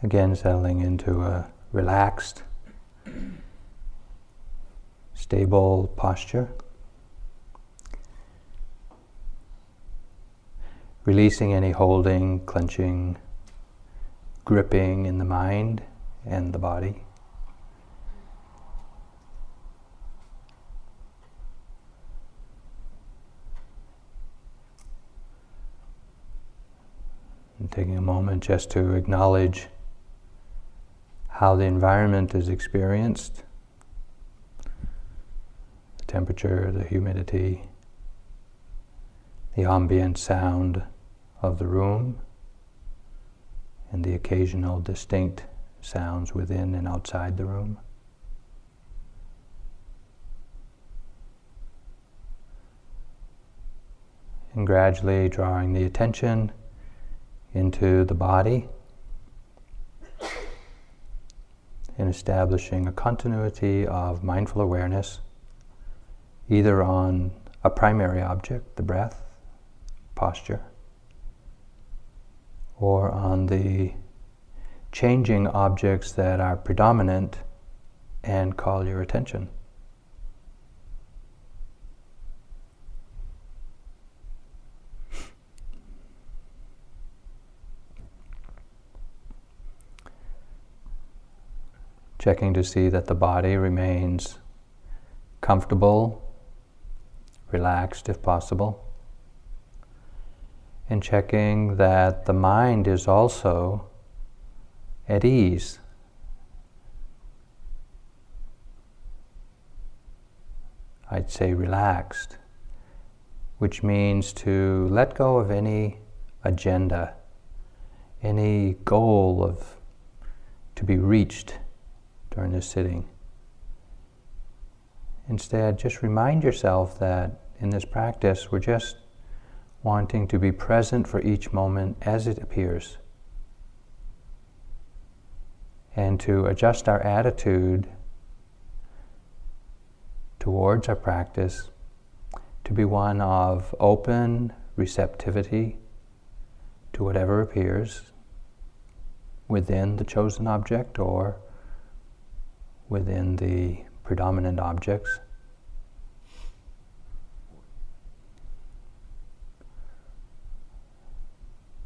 Again, settling into a relaxed, stable posture. Releasing any holding, clenching, gripping in the mind and the body. And taking a moment just to acknowledge how the environment is experienced the temperature, the humidity, the ambient sound of the room, and the occasional distinct sounds within and outside the room. And gradually drawing the attention into the body and establishing a continuity of mindful awareness either on a primary object, the breath, posture, or on the changing objects that are predominant and call your attention. Checking to see that the body remains comfortable, relaxed if possible, and checking that the mind is also at ease. I'd say relaxed, which means to let go of any agenda, any goal of to be reached during this sitting. Instead, just remind yourself that in this practice, we're just wanting to be present for each moment as it appears. And to adjust our attitude towards our practice to be one of open receptivity to whatever appears within the chosen object or within the predominant objects.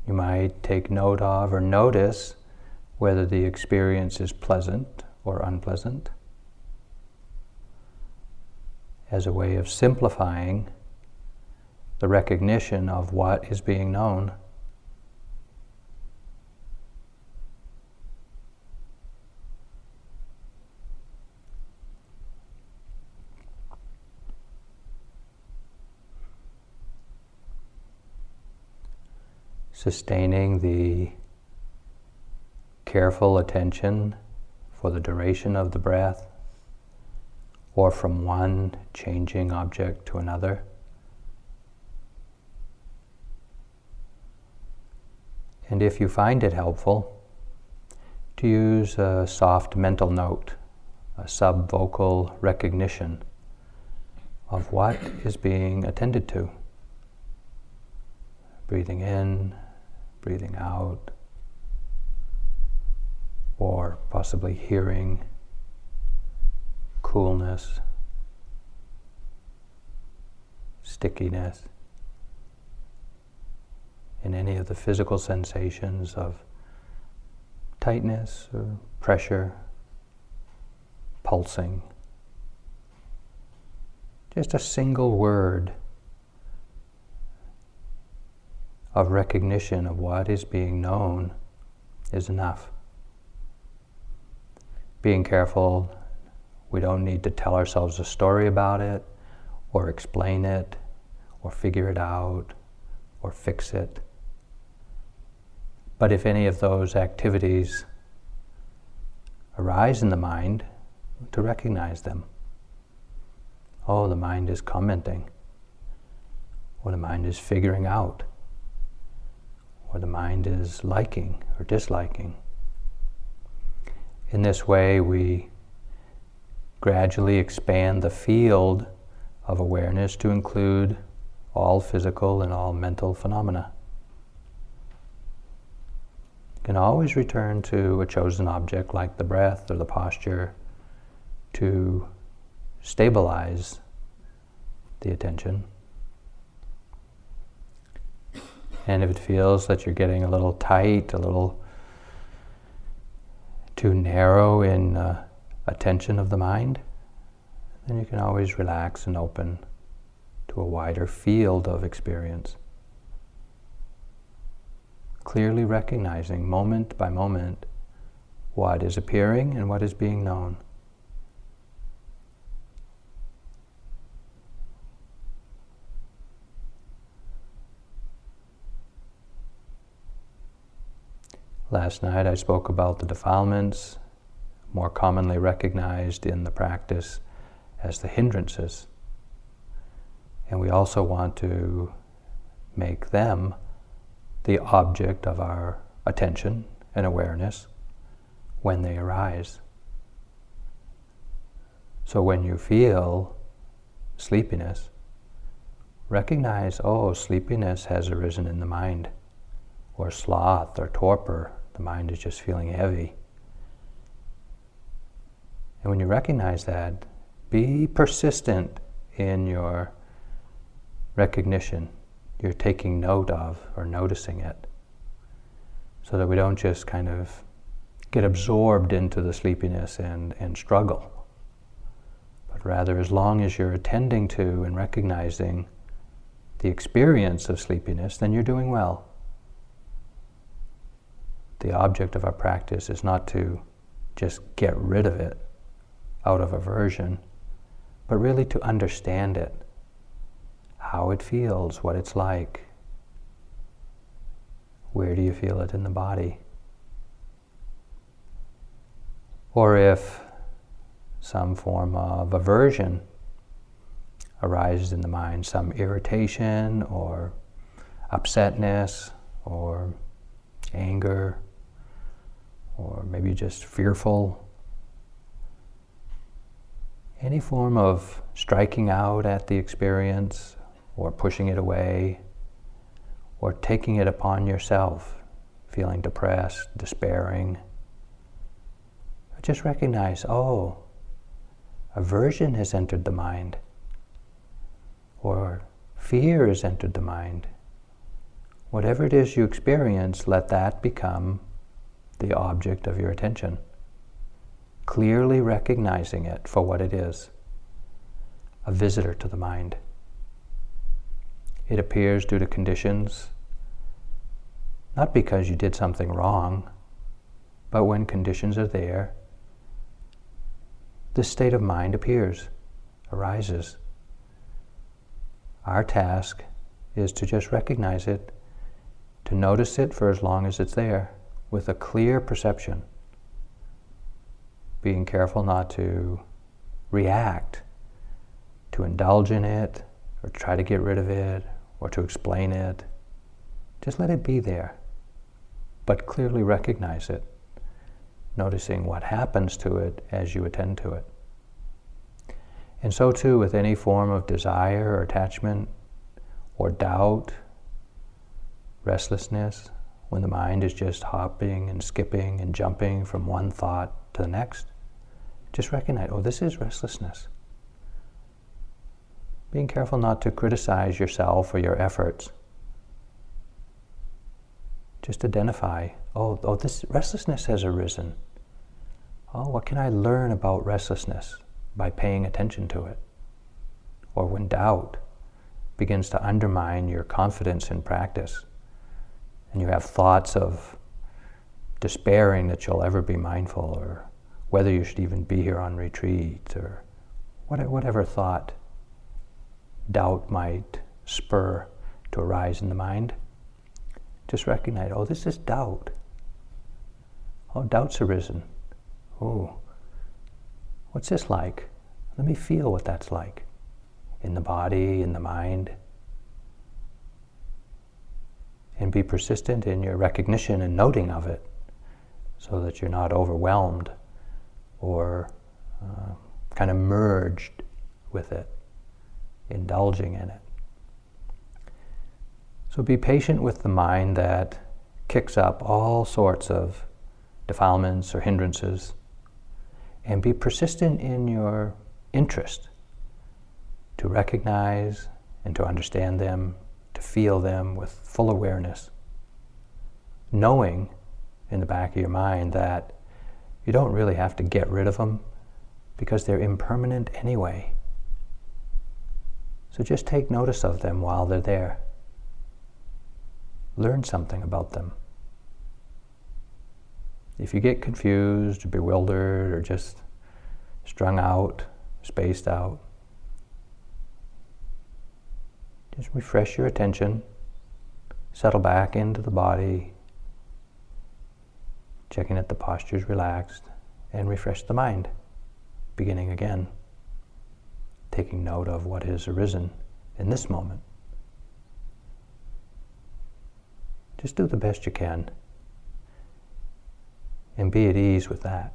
You might take note of or notice whether the experience is pleasant or unpleasant as a way of simplifying the recognition of what is being known. Sustaining the careful attention for the duration of the breath or from one changing object to another. And if you find it helpful, to use a soft mental note, a subvocal recognition of what is being attended to. Breathing in, breathing out, or possibly hearing coolness, stickiness, in any of the physical sensations of tightness or pressure, pulsing. Just a single word of recognition of what is being known is enough. Being careful, we don't need to tell ourselves a story about it, or explain it, or figure it out, or fix it. But if any of those activities arise in the mind, to recognize them. Oh, the mind is commenting, or the mind is figuring out or the mind is liking or disliking. In this way, we gradually expand the field of awareness to include all physical and all mental phenomena. You can always return to a chosen object like the breath or the posture to stabilize the attention. And if it feels that you're getting a little tight, a little too narrow in uh, attention of the mind, then you can always relax and open to a wider field of experience. Clearly recognizing moment by moment what is appearing and what is being known. Last night I spoke about the defilements, more commonly recognized in the practice as the hindrances. And we also want to make them the object of our attention and awareness when they arise. So when you feel sleepiness, recognize, oh, sleepiness has arisen in the mind, or sloth or torpor the mind is just feeling heavy. And when you recognize that, be persistent in your recognition. You're taking note of or noticing it. So that we don't just kind of get absorbed into the sleepiness and, and struggle. But rather, as long as you're attending to and recognizing the experience of sleepiness, then you're doing well the object of our practice is not to just get rid of it out of aversion, but really to understand it, how it feels, what it's like. Where do you feel it in the body? Or if some form of aversion arises in the mind, some irritation or upsetness or anger or maybe just fearful. Any form of striking out at the experience or pushing it away or taking it upon yourself, feeling depressed, despairing. Just recognize, oh, aversion has entered the mind, or fear has entered the mind. Whatever it is you experience, let that become the object of your attention, clearly recognizing it for what it is a visitor to the mind. It appears due to conditions, not because you did something wrong, but when conditions are there, this state of mind appears, arises. Our task is to just recognize it, to notice it for as long as it's there with a clear perception, being careful not to react, to indulge in it, or try to get rid of it, or to explain it. Just let it be there, but clearly recognize it, noticing what happens to it as you attend to it. And so, too, with any form of desire or attachment or doubt, restlessness, when the mind is just hopping and skipping and jumping from one thought to the next, just recognize, oh, this is restlessness. Being careful not to criticize yourself or your efforts. Just identify, oh, oh, this restlessness has arisen. Oh, what can I learn about restlessness by paying attention to it? Or when doubt begins to undermine your confidence in practice and you have thoughts of despairing that you'll ever be mindful or whether you should even be here on retreat or whatever thought doubt might spur to arise in the mind, just recognize, oh, this is doubt. Oh, doubt's arisen. Oh, what's this like? Let me feel what that's like in the body, in the mind and be persistent in your recognition and noting of it so that you're not overwhelmed or uh, kind of merged with it, indulging in it. So be patient with the mind that kicks up all sorts of defilements or hindrances. And be persistent in your interest to recognize and to understand them, feel them with full awareness, knowing in the back of your mind that you don't really have to get rid of them because they're impermanent anyway. So just take notice of them while they're there. Learn something about them. If you get confused or bewildered or just strung out, spaced out, just refresh your attention, settle back into the body, checking that the posture is relaxed, and refresh the mind, beginning again, taking note of what has arisen in this moment. Just do the best you can. And be at ease with that.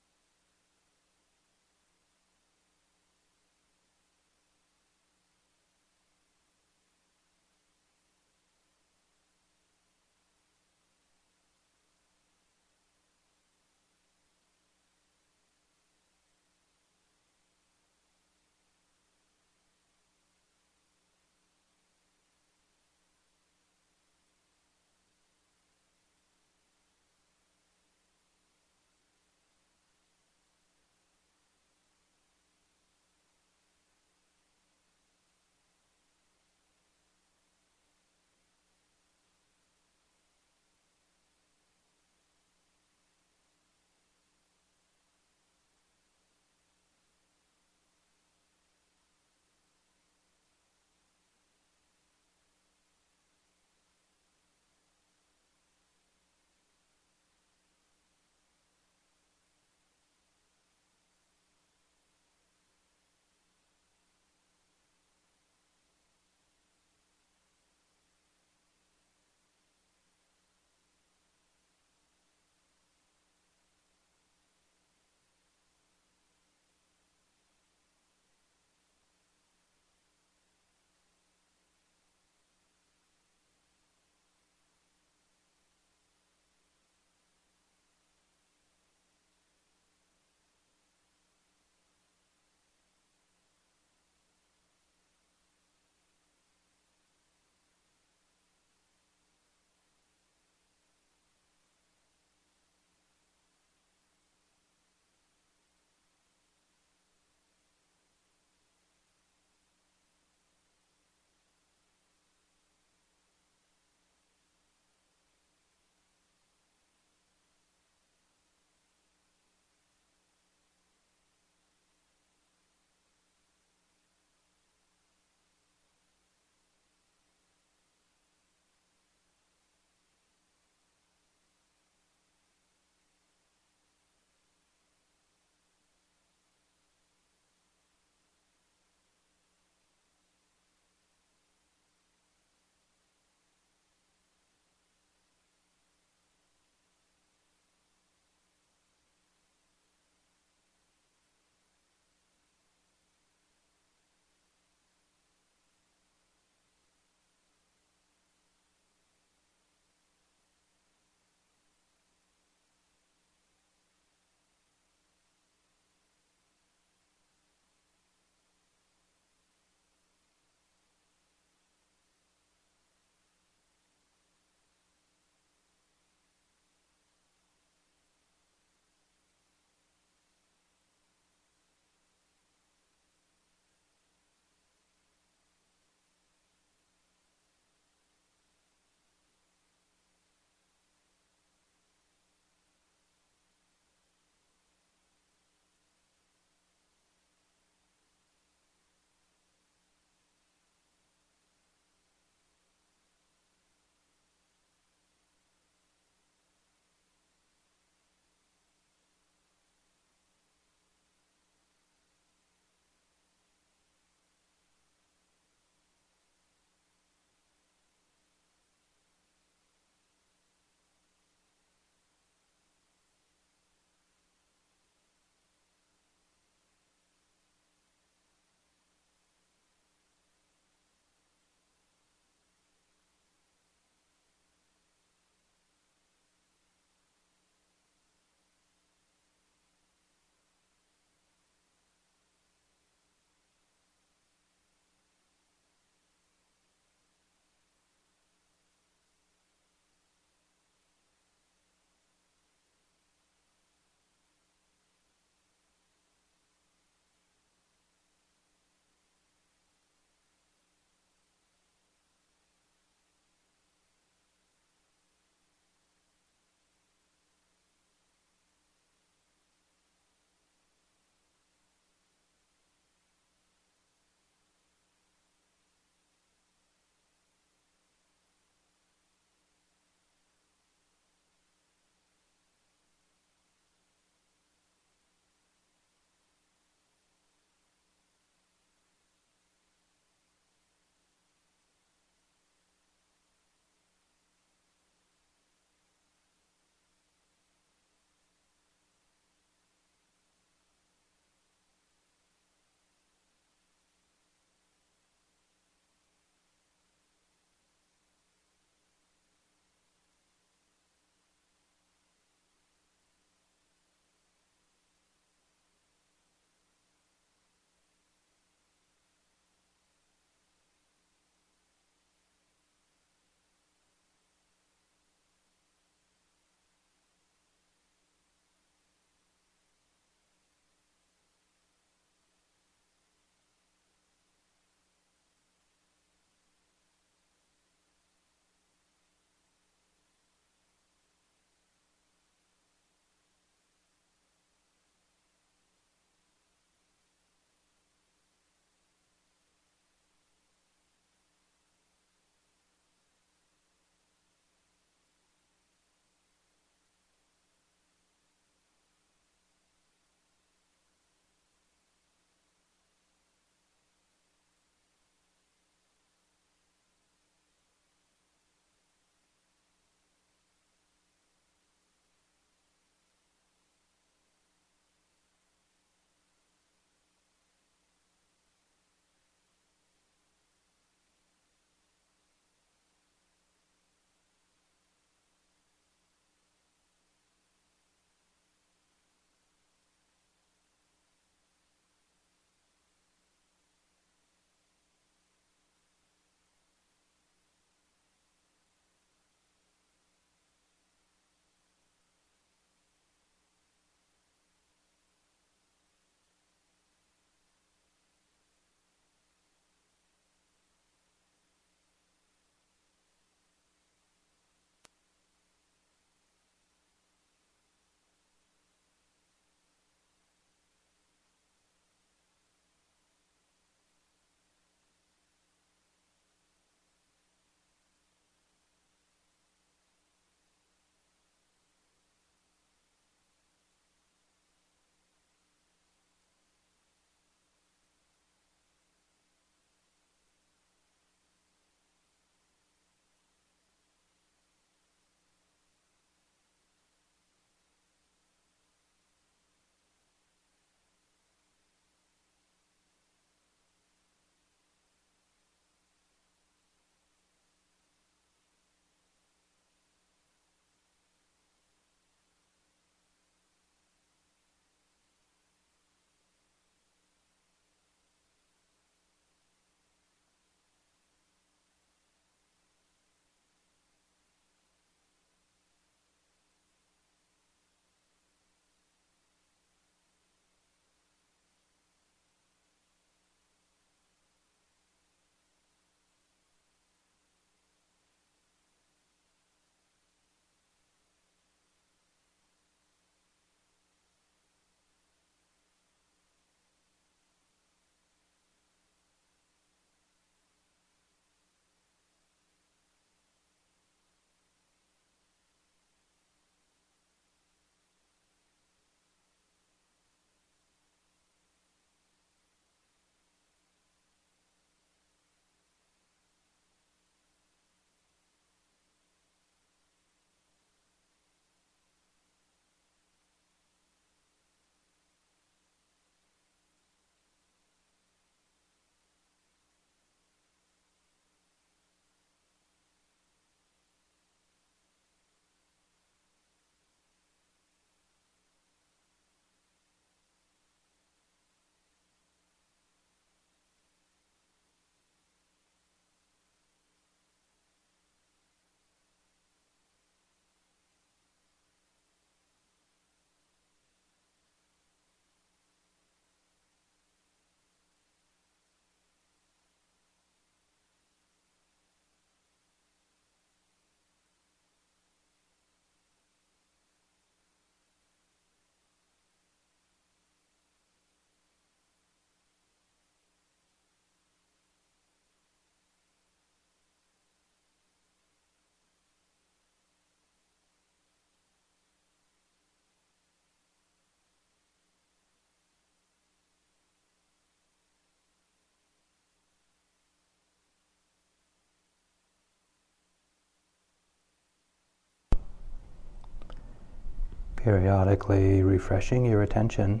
Periodically refreshing your attention,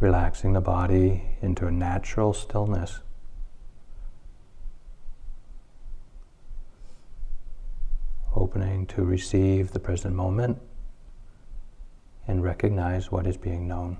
relaxing the body into a natural stillness. Opening to receive the present moment and recognize what is being known.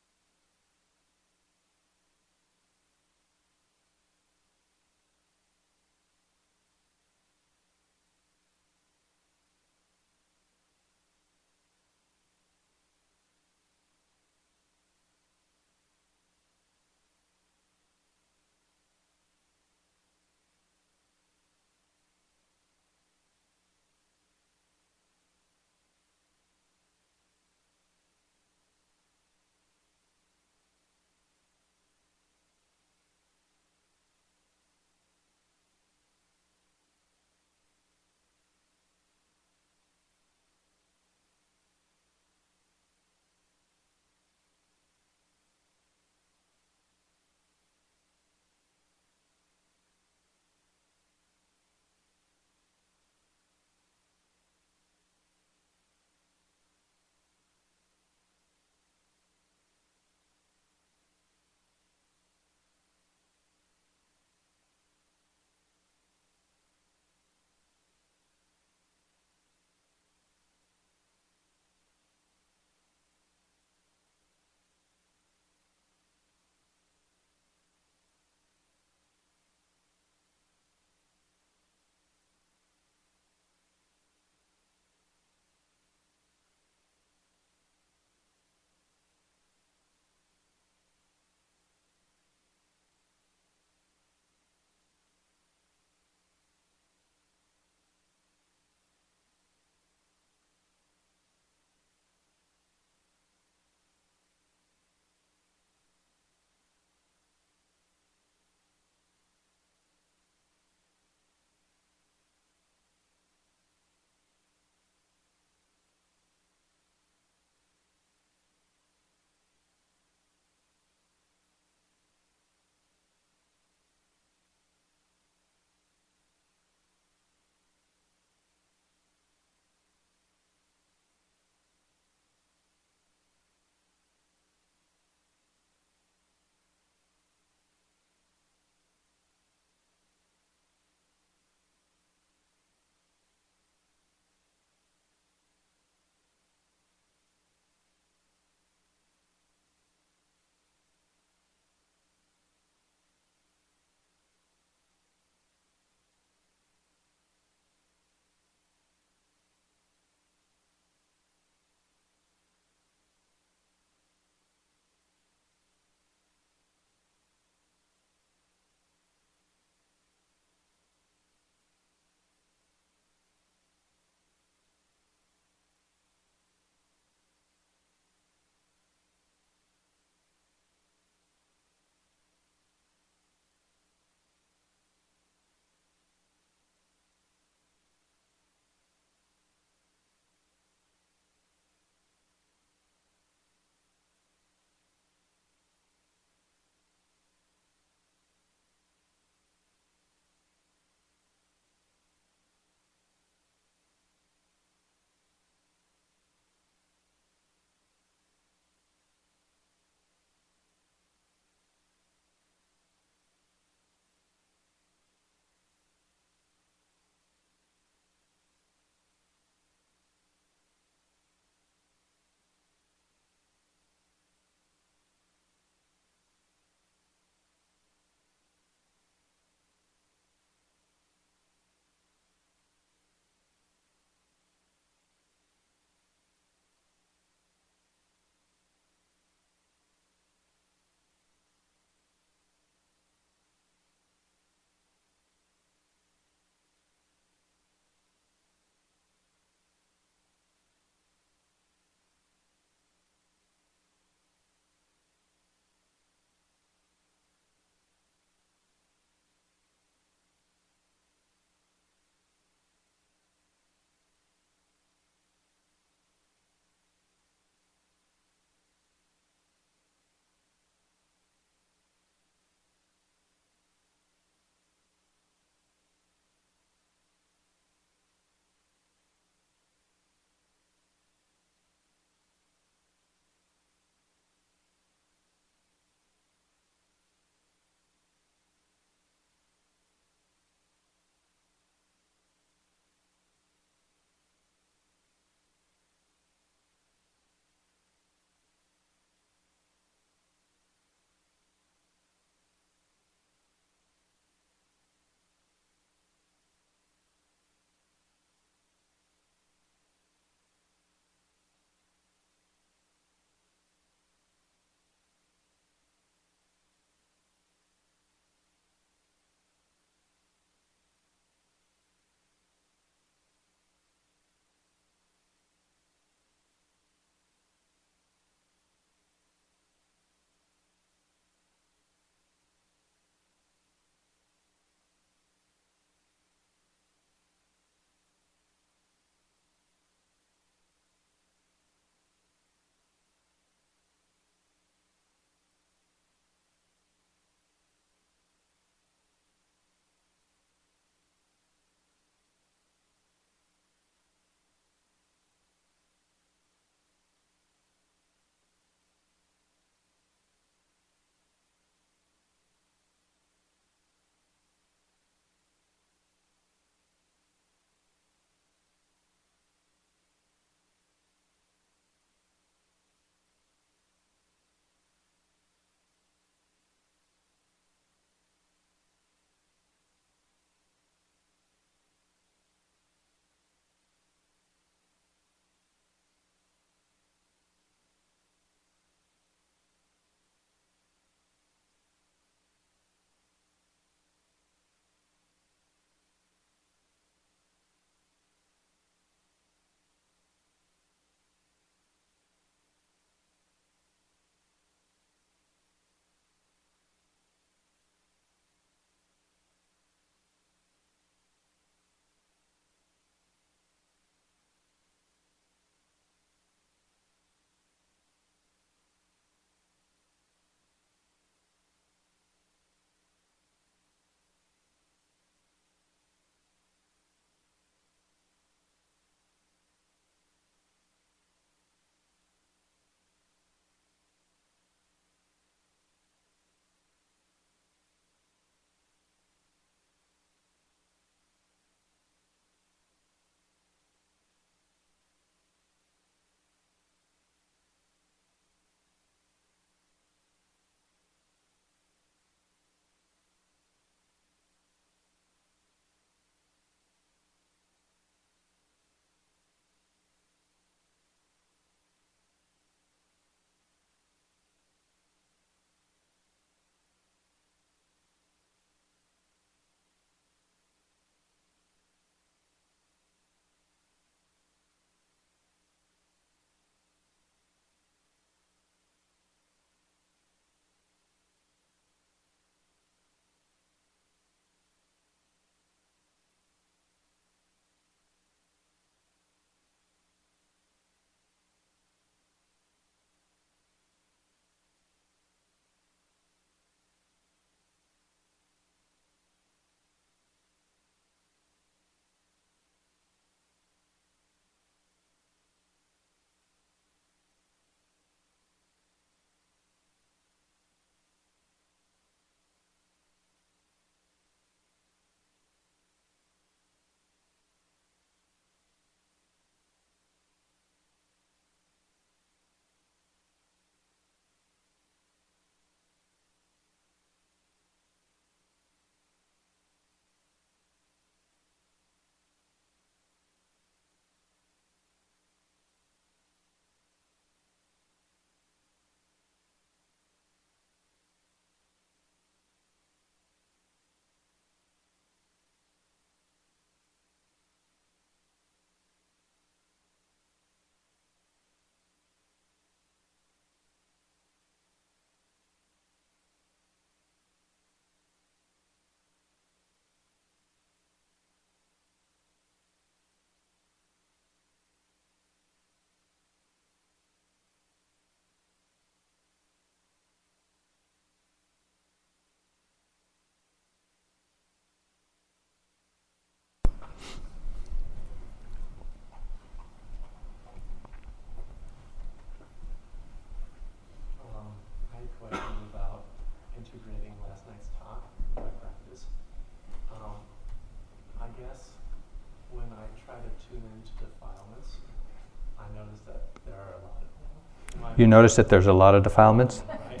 You notice that there's a lot of defilements? Right?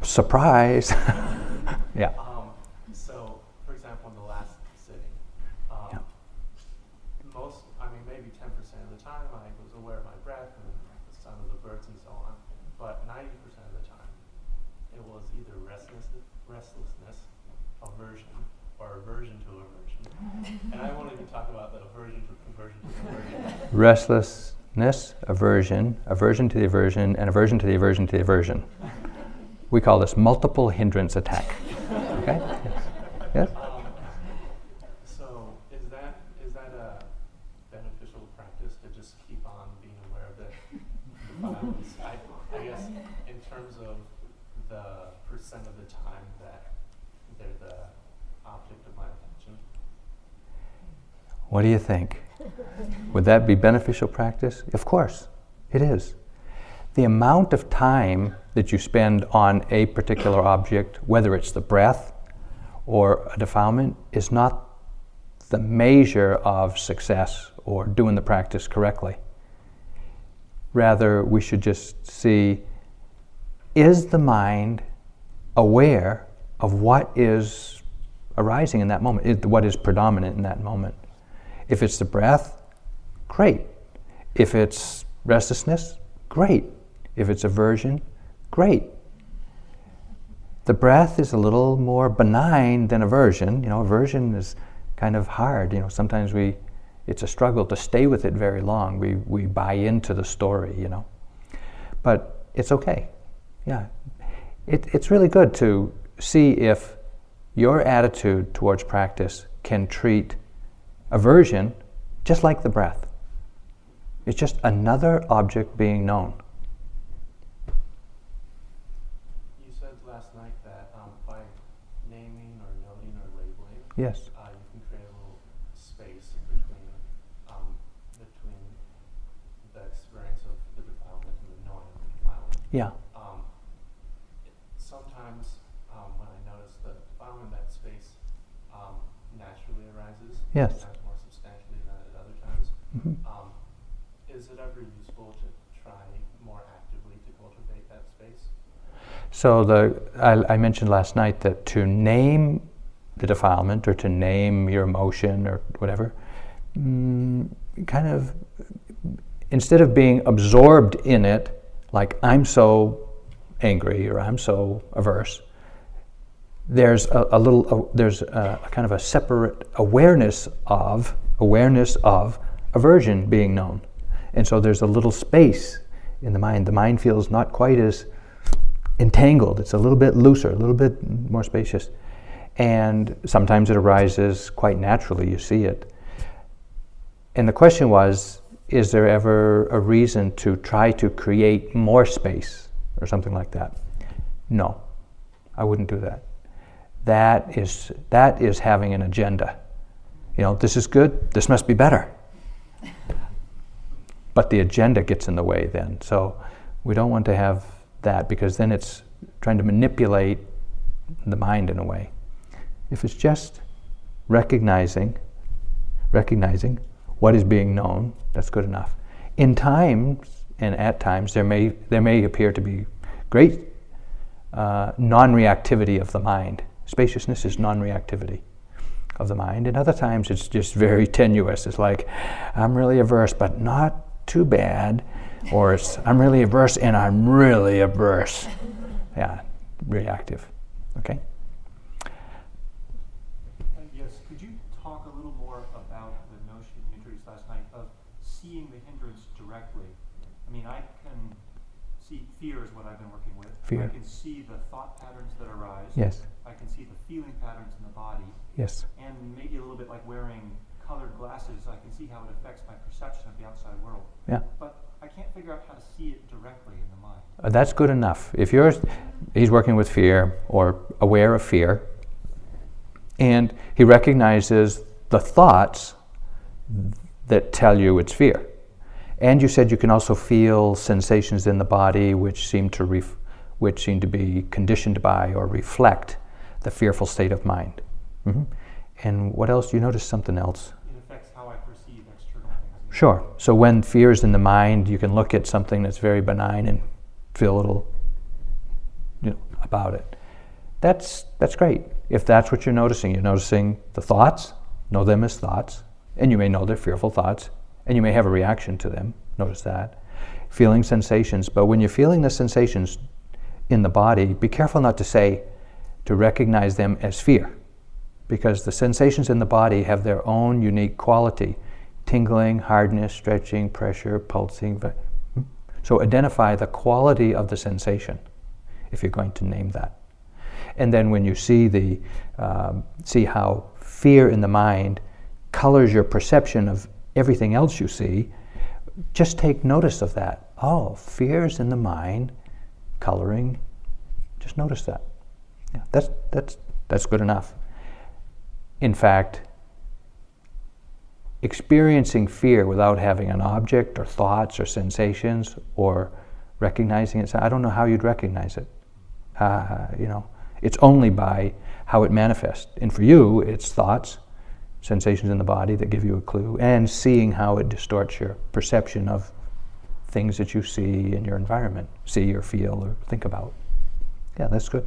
Surprise! yeah. Um, so, for example, in the last sitting, um, Yeah. most, I mean, maybe 10% of the time I was aware of my breath and the sound of the birds and so on, but 90% of the time it was either restless, restlessness, aversion, or aversion to aversion. and I won't even talk about the aversion to aversion to aversion. Restlessness, aversion, aversion to the aversion, and aversion to the aversion to the aversion. We call this multiple hindrance attack. Okay? Yes. Yes? Um, so is that is that a beneficial practice to just keep on being aware of? I, I guess in terms of the percent of the time that they're the object of my attention. What do you think? Would that be beneficial practice? Of course, it is. The amount of time that you spend on a particular object, whether it's the breath or a defilement, is not the measure of success or doing the practice correctly. Rather, we should just see is the mind aware of what is arising in that moment, what is predominant in that moment? If it's the breath, great. If it's restlessness, great. If it's aversion, great. The breath is a little more benign than aversion. You know, aversion is kind of hard. You know, sometimes we, it's a struggle to stay with it very long. We, we buy into the story, you know. But it's okay. Yeah. It, it's really good to see if your attitude towards practice can treat aversion just like the breath. It's just another object being known. You said last night that um, by naming or noting or labeling, Yes. uh, you can create a little space between um, between the experience of the defilement and the knowing of the defilement. Yeah. Um, it- sometimes um, when I notice the defilement, that space um, naturally arises. Yes. Sometimes more substantially than at other times. Mhm. Is it ever useful to try more actively to cultivate that space? So the I, I mentioned last night that to name the defilement or to name your emotion or whatever, mm, kind of instead of being absorbed in it, like I'm so angry or I'm so averse, there's a, a little uh, there's a, a kind of a separate awareness of awareness of aversion being known, and so there's a little space in the mind. The mind feels not quite as entangled. It's a little bit looser, a little bit more spacious. And sometimes it arises quite naturally, you see it. And the question was is there ever a reason to try to create more space or something like that? No, I wouldn't do that. That is, that is having an agenda. You know, this is good, this must be better. But the agenda gets in the way then. So we don't want to have that because then it's trying to manipulate the mind in a way. If it's just recognizing, recognizing what is being known, that's good enough. In times and at times, there may there may appear to be great uh, non-reactivity of the mind. Spaciousness is non-reactivity of the mind, and other times it's just very tenuous. It's like I'm really averse, but not too bad, or it's I'm really averse and I'm really averse. Yeah, reactive. Okay. Uh, Yes, could you talk a little more about the notion you introduced last night of seeing the hindrance directly? I mean, I can see fear is what I've been working with. Fear. I can see the thought patterns that arise. Yes. I can see the feeling patterns in the body, Yes. and maybe a little bit like wearing colored glasses, I can see how it affects my perception of the outside world. Yeah. But I can't figure out how to see it directly in the mind. Uh, that's good enough. If you're, he's working with fear or aware of fear, and he recognizes the thoughts that tell you it's fear. And you said you can also feel sensations in the body which seem to ref- which seem to be conditioned by or reflect the fearful state of mind. Mhm. And what else? You notice something else? It affects how I perceive external things. Sure. So when fear is in the mind, you can look at something that's very benign and feel a little, you know, about it. That's that's great. If that's what you're noticing, you're noticing the thoughts, know them as thoughts, and you may know they're fearful thoughts, and you may have a reaction to them. Notice that. Feeling sensations, but when you're feeling the sensations in the body, be careful not to say to recognize them as fear because the sensations in the body have their own unique quality tingling, hardness, stretching, pressure, pulsing. So identify the quality of the sensation if you're going to name that. And then when you see the um, see how fear in the mind colors your perception of everything else you see, just take notice of that. Oh, fear's in the mind, coloring. Just notice that. Yeah, that's that's that's good enough in fact, experiencing fear without having an object or thoughts or sensations or recognizing it, I don't know how you'd recognize it. Uh, you know, it's only by how it manifests. And for you, it's thoughts, sensations in the body that give you a clue, and seeing how it distorts your perception of things that you see in your environment, see or feel or think about. Yeah, that's good.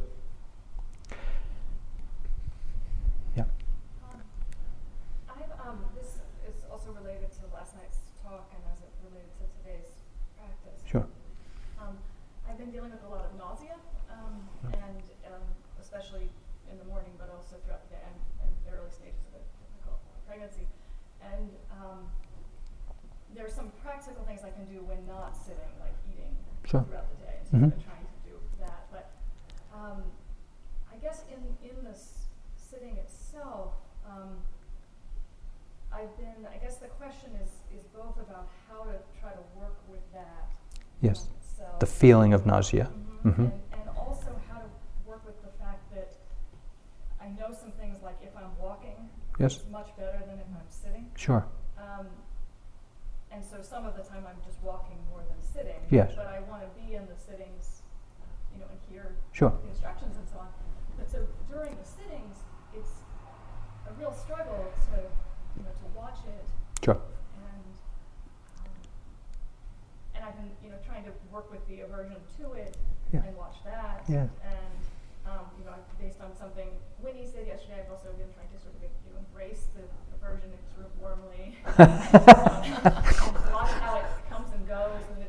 Mm-hmm. I've been trying to do that. But um, I guess in, in this sitting itself, um, I've been, I guess the question is, is both about how to try to work with that. Yes. Um, so the feeling of nausea. Mm-hmm. Mm-hmm. And, and also how to work with the fact that I know some things like if I'm walking, yes. it's much better than if I'm sitting. Sure. Um, and so some of the time I'm just walking more than sitting. Yes. But I want to be in the sittings, you know, and hear sure. the instructions and so on. But so during the sittings, it's a real struggle to, you know, to watch it. Sure. And um, and I've been, you know, trying to work with the aversion to it yeah. and watch that. Yeah. And um, you know, based on something Winnie said yesterday, I've also been trying to sort of you know, embrace the aversion sort of warmly.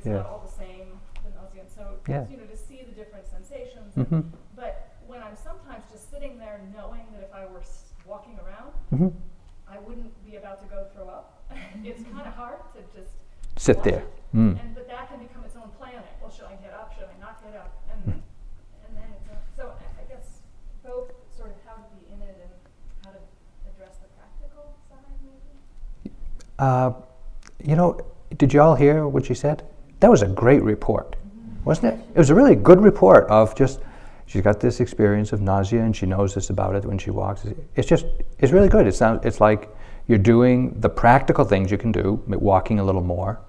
it's yeah. not all the same, the nausea. And so, yeah. you know, to see the different sensations. Mm-hmm. But when I'm sometimes just sitting there knowing that if I were walking around, mm-hmm. I wouldn't be about to go throw up. it's kind of hard to just sit there. Mm. And but that can become its own planet. Well, should I get up? Should I not get up? And mm. and then it's a, so I guess both sort of how to be in it and how to address the practical side, maybe. Uh, you know, did you all hear what she said? That was a great report, wasn't it? It was a really good report of just she's got this experience of nausea and she knows this about it when she walks. It's just it's really good. It sounds it's like you're doing the practical things you can do, walking a little more,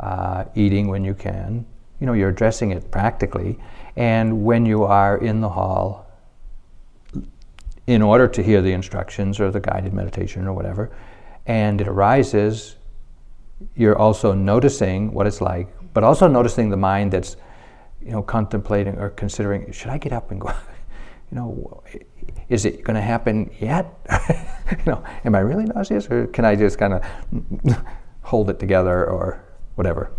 uh, eating when you can. You know, you're addressing it practically, and when you are in the hall, in order to hear the instructions or the guided meditation or whatever, and it arises, you're also noticing what it's like but also noticing the mind that's, you know, contemplating or considering, should I get up and go? you know, is it going to happen yet? you know, am I really nauseous, or can I just kind of hold it together, or whatever?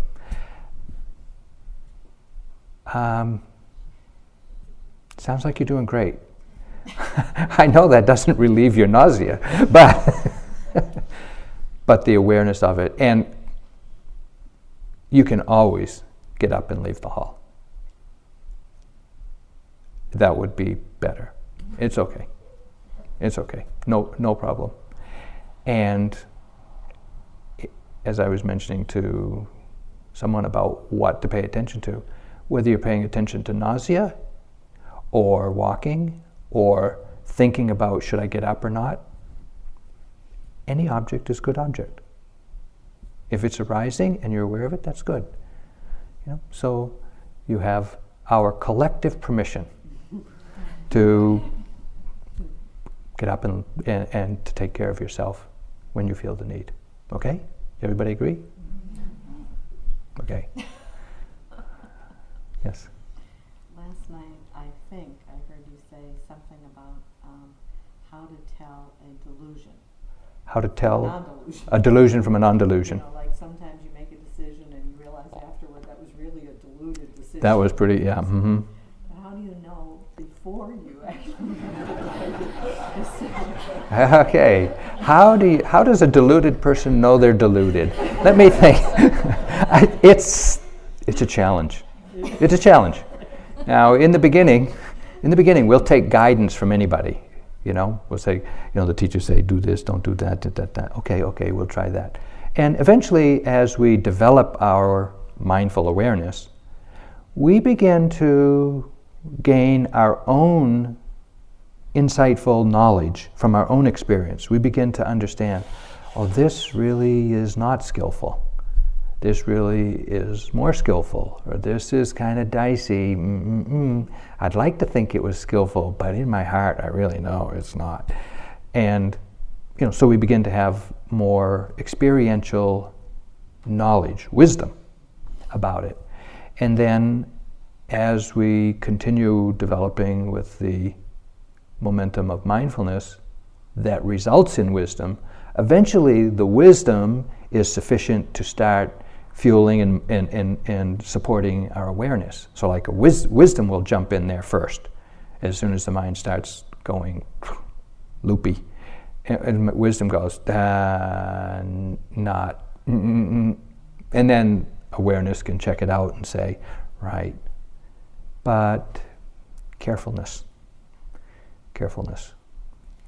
Um, sounds like you're doing great. I know that doesn't relieve your nausea, but but the awareness of it and you can always get up and leave the hall. That would be better. It's okay. It's okay. No, no problem. And as I was mentioning to someone about what to pay attention to, whether you're paying attention to nausea or walking or thinking about should I get up or not, any object is good object. If it's arising and you're aware of it, that's good. You know? So you have our collective permission to get up and, and, and to take care of yourself when you feel the need. Okay? Everybody agree? Okay. Yes. Last night, I think I heard you say something about um, how to tell a delusion. How to tell Non-delusion. a delusion from a non-delusion. You know, like sometimes you make a decision and you realize afterward that was really a deluded decision. That was pretty, yeah. hmm But how do you before you actually? Okay. How do you, how does a deluded person know they're deluded? Let me think. It's it's a challenge. It's a challenge. Now, in the beginning, in the beginning, we'll take guidance from anybody. You know, we'll say, you know, the teachers say, do this, don't do that, that, that, that. Okay, okay, we'll try that. And eventually, as we develop our mindful awareness, we begin to gain our own insightful knowledge from our own experience. We begin to understand, oh, this really is not skillful. This really is more skillful, or this is kind of dicey. Mm-mm-mm. I'd like to think it was skillful, but in my heart, I really know it's not. And you know, so we begin to have more experiential knowledge, wisdom about it. And then as we continue developing with the momentum of mindfulness that results in wisdom, eventually the wisdom is sufficient to start fueling and, and, and, and supporting our awareness. So, like wis- wisdom will jump in there first as soon as the mind starts going loopy. And, and wisdom goes, not. Mm-mm-mm. And then awareness can check it out and say, right. But carefulness. Carefulness.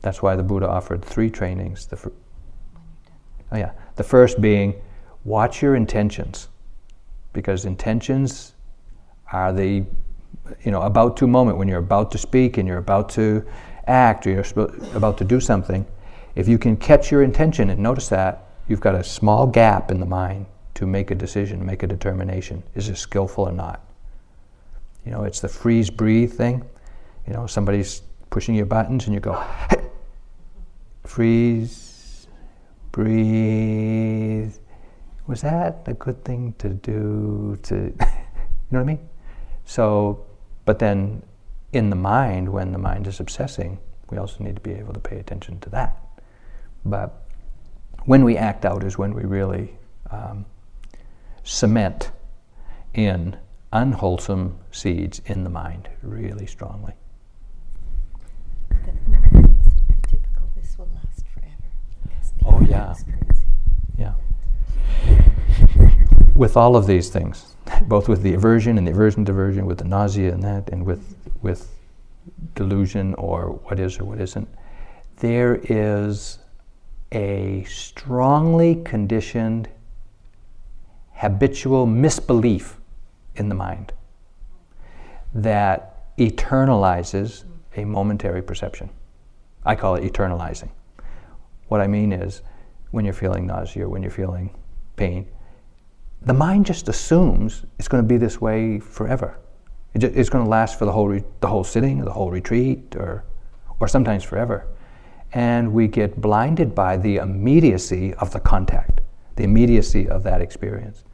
That's why the Buddha offered three trainings. The fir- oh, yeah. The first being watch your intentions, because intentions are the you know about to moment when you're about to speak and you're about to act or you're sp- about to do something. If you can catch your intention and notice that, you've got a small gap in the mind to make a decision, make a determination. Is this skillful or not? You know, it's the freeze breathe thing. You know, somebody's pushing your buttons and you go, freeze, breathe. Was that a good thing to do? To, you know what I mean? So, but then in the mind, when the mind is obsessing, we also need to be able to pay attention to that. But when we act out is when we really um, cement in unwholesome seeds in the mind really strongly. The, the typical this will last forever. Oh, yeah. Yeah. With all of these things, both with the aversion and the aversion diversion, with the nausea and that, and with with delusion or what is or what isn't, there is a strongly conditioned habitual misbelief in the mind that eternalizes a momentary perception. I call it eternalizing. What I mean is, when you're feeling nausea, when you're feeling pain, the mind just assumes it's going to be this way forever. It ju- it's going to last for the whole, re- the whole sitting, the whole retreat, or, or sometimes forever. And we get blinded by the immediacy of the contact, the immediacy of that experience.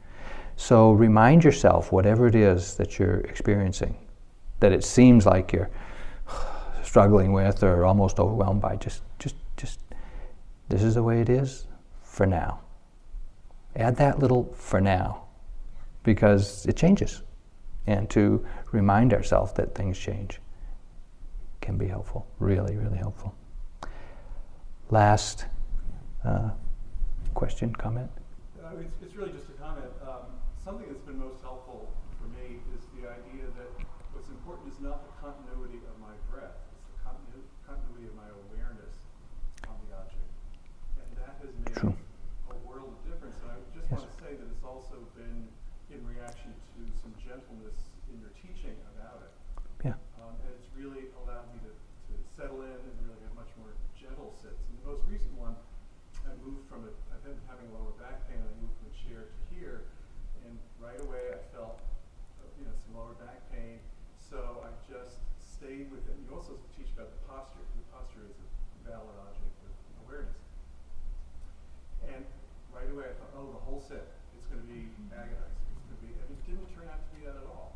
So remind yourself, whatever it is that you're experiencing, that it seems like you're struggling with or almost overwhelmed by, just, just, just, this is the way it is for now. Add that little for now because it changes. And to remind ourselves that things change can be helpful, really, really helpful. Last uh, question, comment? Uh, it's, it's really just a comment. Um, something that's been most helpful for me is the idea that what's important is not the continuity of my breath, it's the continu- continuity of my awareness on the object. And that has made True. a world of difference. And I just Yes. want to say that it's also been in reaction to some gentleness in your teaching about it. Yeah. Um, and it's really allowed me to, to settle in and really have much more gentle sits. And the most recent one, I moved from a, I've been having lower back pain, I moved from a chair to here, and right away I felt, uh, you know, some lower back pain. So I just stayed with it. You also teach about the posture. The posture is a valid object of awareness. And right away I thought, oh, the whole set, it's going to be agonizing. It's going to be, and it didn't turn out to be that at all.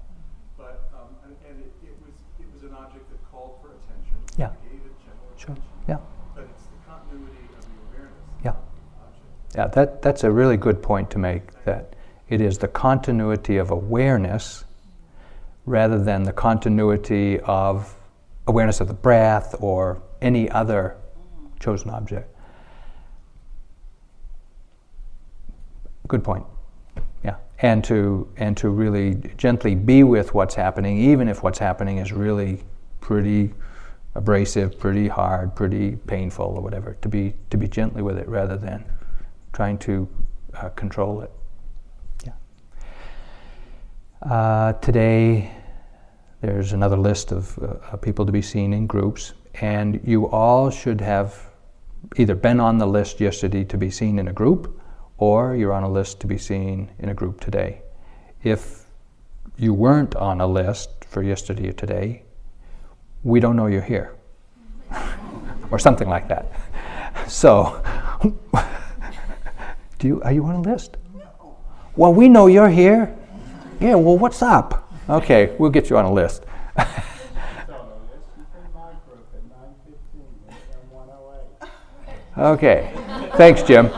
But um, and, and it, it was it was an object that called for attention. Yeah. Gave it general Sure. attention. Yeah. But it's the continuity of the awareness. Yeah. of the object. Yeah, that, that's a really good point to make, that it is the continuity of awareness rather than the continuity of awareness of the breath or any other chosen object. Good point. Yeah, and to and to really gently be with what's happening, even if what's happening is really pretty abrasive, pretty hard, pretty painful, or whatever. To be to be gently with it rather than trying to uh, control it. Yeah. Uh, today, there's another list of uh, people to be seen in groups, and you all should have either been on the list yesterday to be seen in a group, or you're on a list to be seen in a group today. If you weren't on a list for yesterday or today, we don't know you're here, or something like that. So, do you are you on a list? Well, we know you're here. Yeah. Well, what's up? Okay, we'll get you on a list. Okay. Thanks, Jim.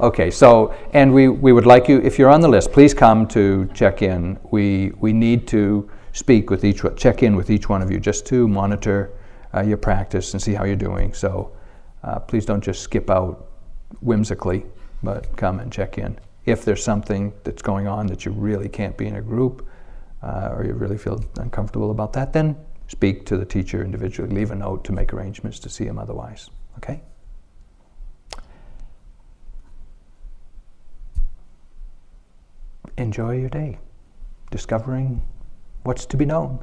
okay, so, and we, we would like you, if you're on the list, please come to check in. We, we need to speak with each, check in with each one of you just to monitor uh, your practice and see how you're doing. So uh, please don't just skip out whimsically, but come and check in. If there's something that's going on that you really can't be in a group, uh, or you really feel uncomfortable about that, then speak to the teacher individually. Leave a note to make arrangements to see him otherwise. Okay? Enjoy your day, discovering what's to be known.